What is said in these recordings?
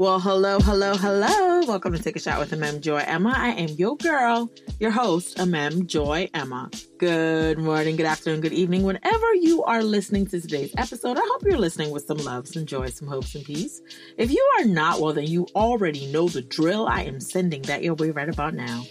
Well, hello, hello, hello. Welcome to Take a Shot with Amem Joy Emma. I am your girl, your host, Amem Joy Emma. Good morning, good afternoon, good evening. Whenever you are listening to today's episode, I hope you're listening with some love, some joy, some hope, some peace. If you are not, well, then you already know the drill. I am sending that your way right about now.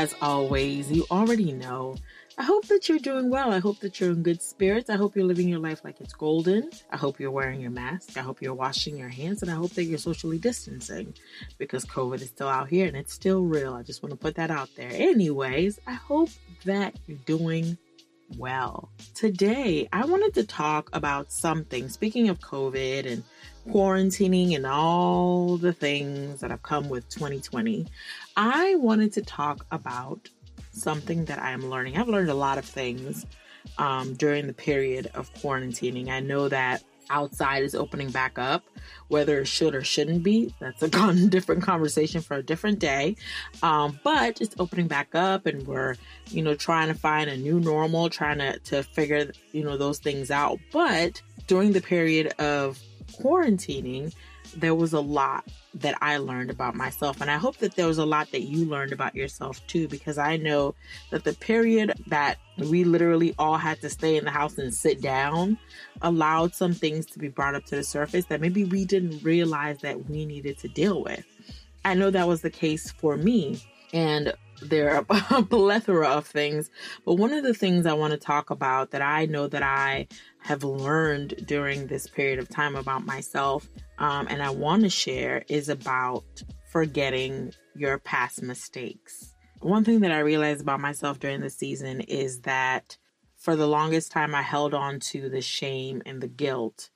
As always, you already know. I hope that you're doing well. I hope that you're in good spirits. I hope you're living your life like it's golden. I hope you're wearing your mask. I hope you're washing your hands. And I hope that you're socially distancing because COVID is still out here and it's still real. I just want to put that out there. Anyways, I hope that you're doing well. Today, I wanted to talk about something. Speaking of COVID and quarantining and all the things that have come with 2020, I wanted to talk about something that I am learning. I've learned a lot of things um, during the period of quarantining. I know that outside is opening back up, whether it should or shouldn't be. That's a different conversation for a different day. Um, but it's opening back up, and we're, you know, trying to find a new normal, trying to, to figure, you know, those things out. But during the period of quarantining, there was a lot that I learned about myself. And I hope that there was a lot that you learned about yourself too, because I know that the period that we literally all had to stay in the house and sit down allowed some things to be brought up to the surface that maybe we didn't realize that we needed to deal with. I know that was the case for me. And there are a plethora of things. But one of the things I want to talk about that I know that I have learned during this period of time about myself um, and I want to share is about forgetting your past mistakes. One thing that I realized about myself during the season is that for the longest time, I held on to the shame and the guilt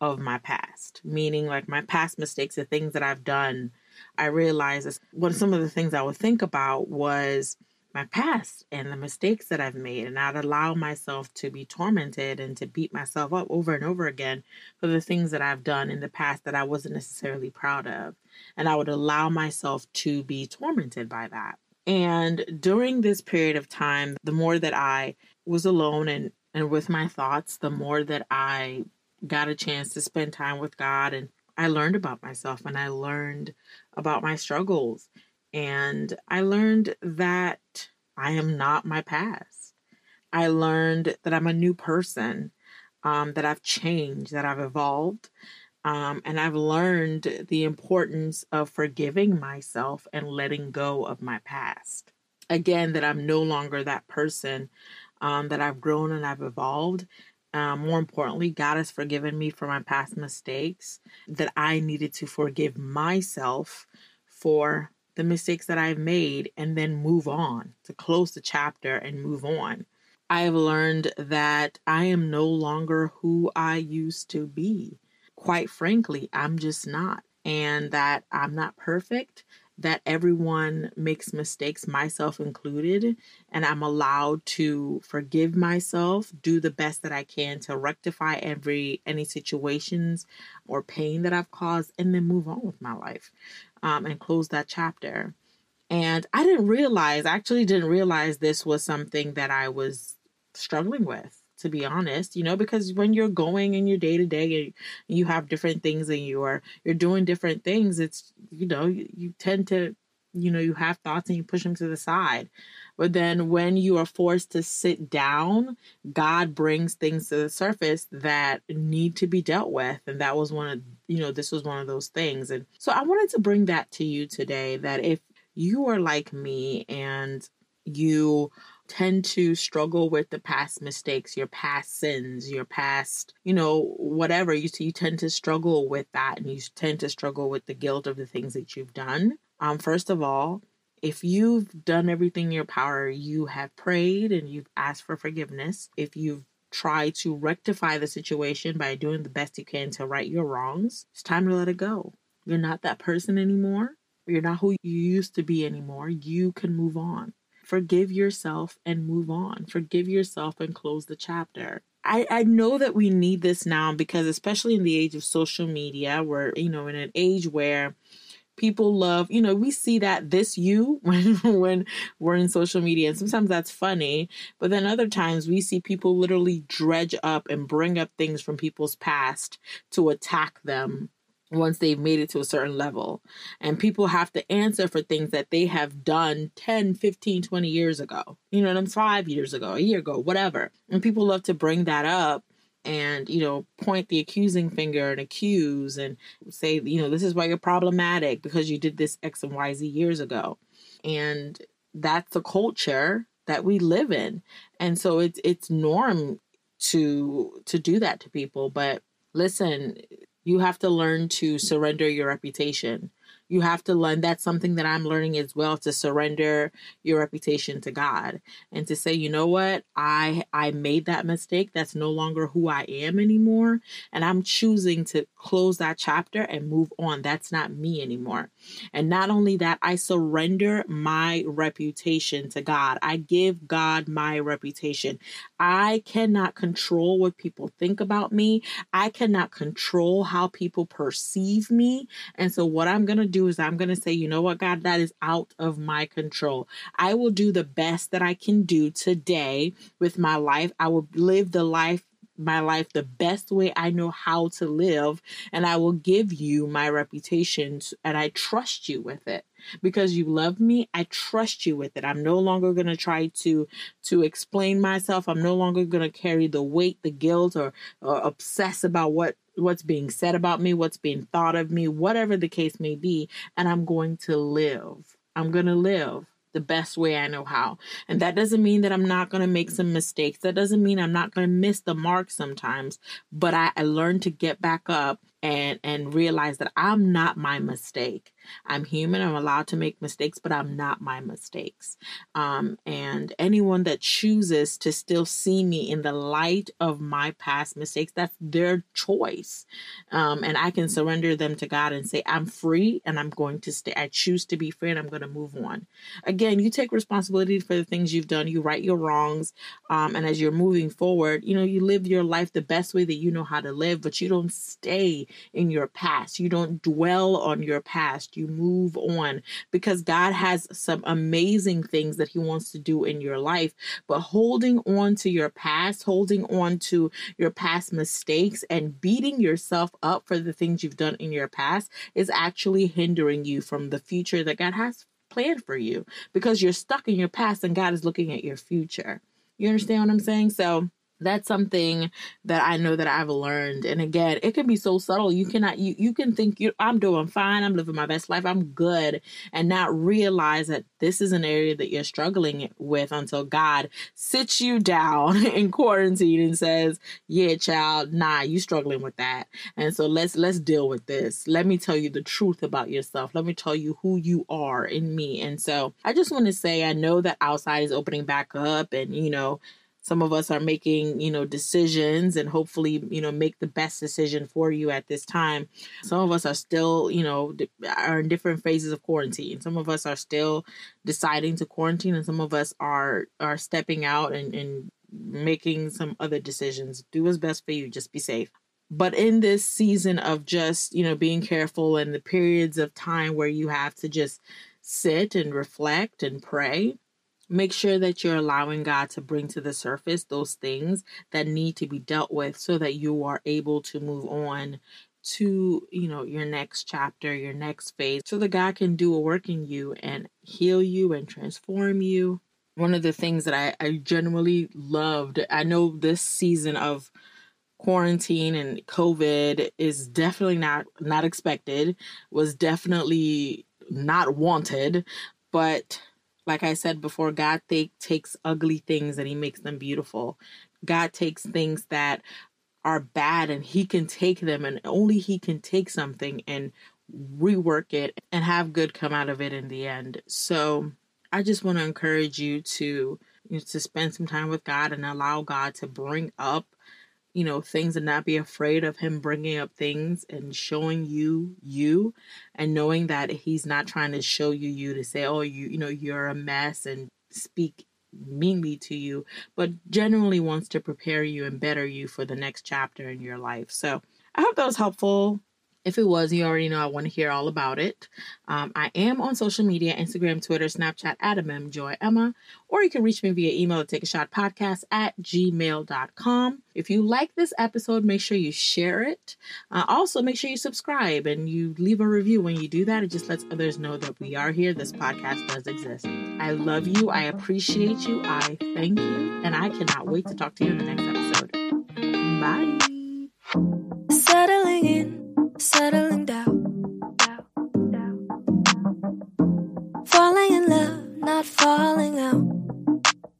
of my past, meaning like my past mistakes, the things that I've done. I realized what some of the things I would think about was my past and the mistakes that I've made, and I'd allow myself to be tormented and to beat myself up over and over again for the things that I've done in the past that I wasn't necessarily proud of. And I would allow myself to be tormented by that. And during this period of time, the more that I was alone and, and with my thoughts, the more that I got a chance to spend time with God and I learned about myself and I learned about my struggles and I learned that I am not my past. I learned that I'm a new person, um, that I've changed, that I've evolved. Um, and I've learned the importance of forgiving myself and letting go of my past. Again, that I'm no longer that person, um, that I've grown and I've evolved. Um, more importantly, God has forgiven me for my past mistakes, that I needed to forgive myself for the mistakes that I've made and then move on to close the chapter and move on. I've learned that I am no longer who I used to be. Quite frankly, I'm just not. And that I'm not perfect, that everyone makes mistakes, myself included, and I'm allowed to forgive myself, do the best that I can to rectify every any situations or pain that I've caused, and then move on with my life um, and close that chapter. And I didn't realize, I actually didn't realize this was something that I was struggling with, to be honest, you know, because when you're going in your day to day and you have different things and you are, you're doing different things, it's, you know, you, you tend to, you know, you have thoughts and you push them to the side. But then when you are forced to sit down, God brings things to the surface that need to be dealt with. And that was one of, you know, this was one of those things. And so I wanted to bring that to you today that if you are like me and you tend to struggle with the past mistakes, your past sins, your past, you know, whatever, you you tend to struggle with that and you tend to struggle with the guilt of the things that you've done. Um, first of all, if you've done everything in your power, you have prayed and you've asked for forgiveness, if you've tried to rectify the situation by doing the best you can to right your wrongs, it's time to let it go. You're not that person anymore. You're not who you used to be anymore. You can move on. Forgive yourself and move on. Forgive yourself and close the chapter. I, I know that we need this now because, especially in the age of social media, we're, you know, in an age where people love you know we see that this you when when we're in social media and sometimes that's funny but then other times we see people literally dredge up and bring up things from people's past to attack them once they've made it to a certain level. And people have to answer for things that they have done 10 15 20 years ago. You know them five years ago a year ago whatever. And people love to bring that up and you know point the accusing finger and accuse and say you know this is why you're problematic because you did this x and y z years ago. And that's the culture that we live in. And so it's it's norm to to do that to people. But listen you have to learn to surrender your reputation you have to learn that's something that I'm learning as well to surrender your reputation to God and to say, you know what? I I made that mistake. That's no longer who I am anymore, and I'm choosing to close that chapter and move on. That's not me anymore. And not only that, I surrender my reputation to God. I give God my reputation. I cannot control what people think about me. I cannot control how people perceive me. And so what I'm to do do is I'm going to say, you know what, God, that is out of my control. I will do the best that I can do today with my life. I will live the life my life the best way I know how to live, and I will give you my reputation, and I trust you with it because you love me. I trust you with it. I'm no longer going to try to to explain myself. I'm no longer going to carry the weight, the guilt, or, or obsess about what what's being said about me, what's being thought of me, whatever the case may be, and I'm going to live. I'm going to live the best way I know how. And that doesn't mean that I'm not going to make some mistakes. That doesn't mean I'm not going to miss the mark sometimes, but I, I learned to get back up and and realize that I'm not my mistake. I'm human. I'm allowed to make mistakes, but I'm not my mistakes. Um, and anyone that chooses to still see me in the light of my past mistakes, that's their choice. Um, and I can surrender them to God and say, I'm free and I'm going to stay. I choose to be free and I'm going to move on. Again, you take responsibility for the things you've done, you right your wrongs. Um, and as you're moving forward, you know, you live your life the best way that you know how to live, but you don't stay in your past. You don't dwell on your past you move on because God has some amazing things that He wants to do in your life. But holding on to your past, holding on to your past mistakes, and beating yourself up for the things you've done in your past is actually hindering you from the future that God has planned for you because you're stuck in your past and God is looking at your future. You understand what I'm saying? So, that's something that I know that I've learned. And again, it can be so subtle. You cannot you you can think you I'm doing fine, I'm living my best life, I'm good, and not realize that this is an area that you're struggling with until God sits you down in quarantine and says, "Yeah, child, nah, you struggling with that." And so let's let's deal with this. Let me tell you the truth about yourself. Let me tell you who you are in me. And so I just want to say I know that outside is opening back up and you know some of us are making you know decisions and hopefully you know make the best decision for you at this time. Some of us are still you know are in different phases of quarantine. Some of us are still deciding to quarantine and some of us are are stepping out and, and making some other decisions. Do what's best for you. Just be safe. But in this season of just you know being careful and the periods of time where you have to just sit and reflect and pray make sure that you're allowing God to bring to the surface those things that need to be dealt with so that you are able to move on to you know your next chapter your next phase so that god can do a work in you and heal you and transform you. One of the things that i, I genuinely loved i know this season of quarantine and covid is definitely not not expected was definitely not wanted but like I said before, God th- takes ugly things and he makes them beautiful. God takes things that are bad and he can take them and only he can take something and rework it and have good come out of it in the end. So I just want to encourage you to you know, to spend some time with God and allow God to bring up you know things and not be afraid of him bringing up things and showing you you and knowing that he's not trying to show you you to say oh you you know you're a mess and speak meanly to you but generally wants to prepare you and better you for the next chapter in your life. So i hope that was helpful If it was, you already know I want to hear all about it. Um, I am on social media Instagram, Twitter, Snapchat at Joy Emma, or you can reach me via email at take a shot podcast at gmail.com. If you like this episode, make sure you share it. Uh, also, make sure you subscribe and you leave a review. When you do that, it just lets others know that we are here. This podcast does exist. I love you. I appreciate you. I thank you. And I cannot wait to talk to you in the next episode. Bye. Settling in, settling down. Falling in love, not falling out.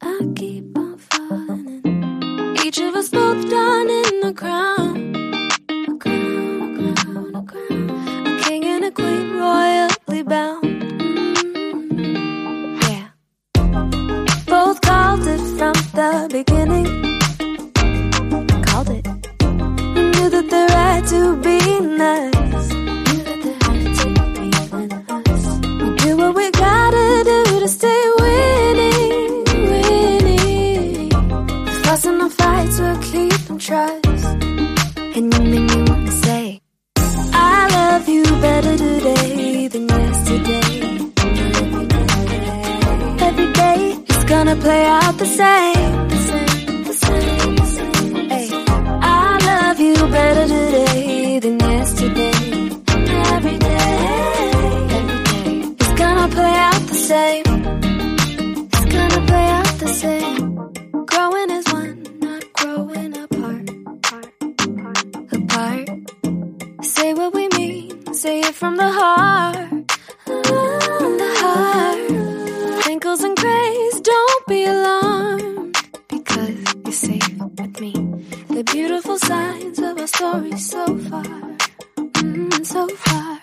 I keep on falling in. Each of us both done in a crown. Beautiful signs of our story so far. Mm, so far.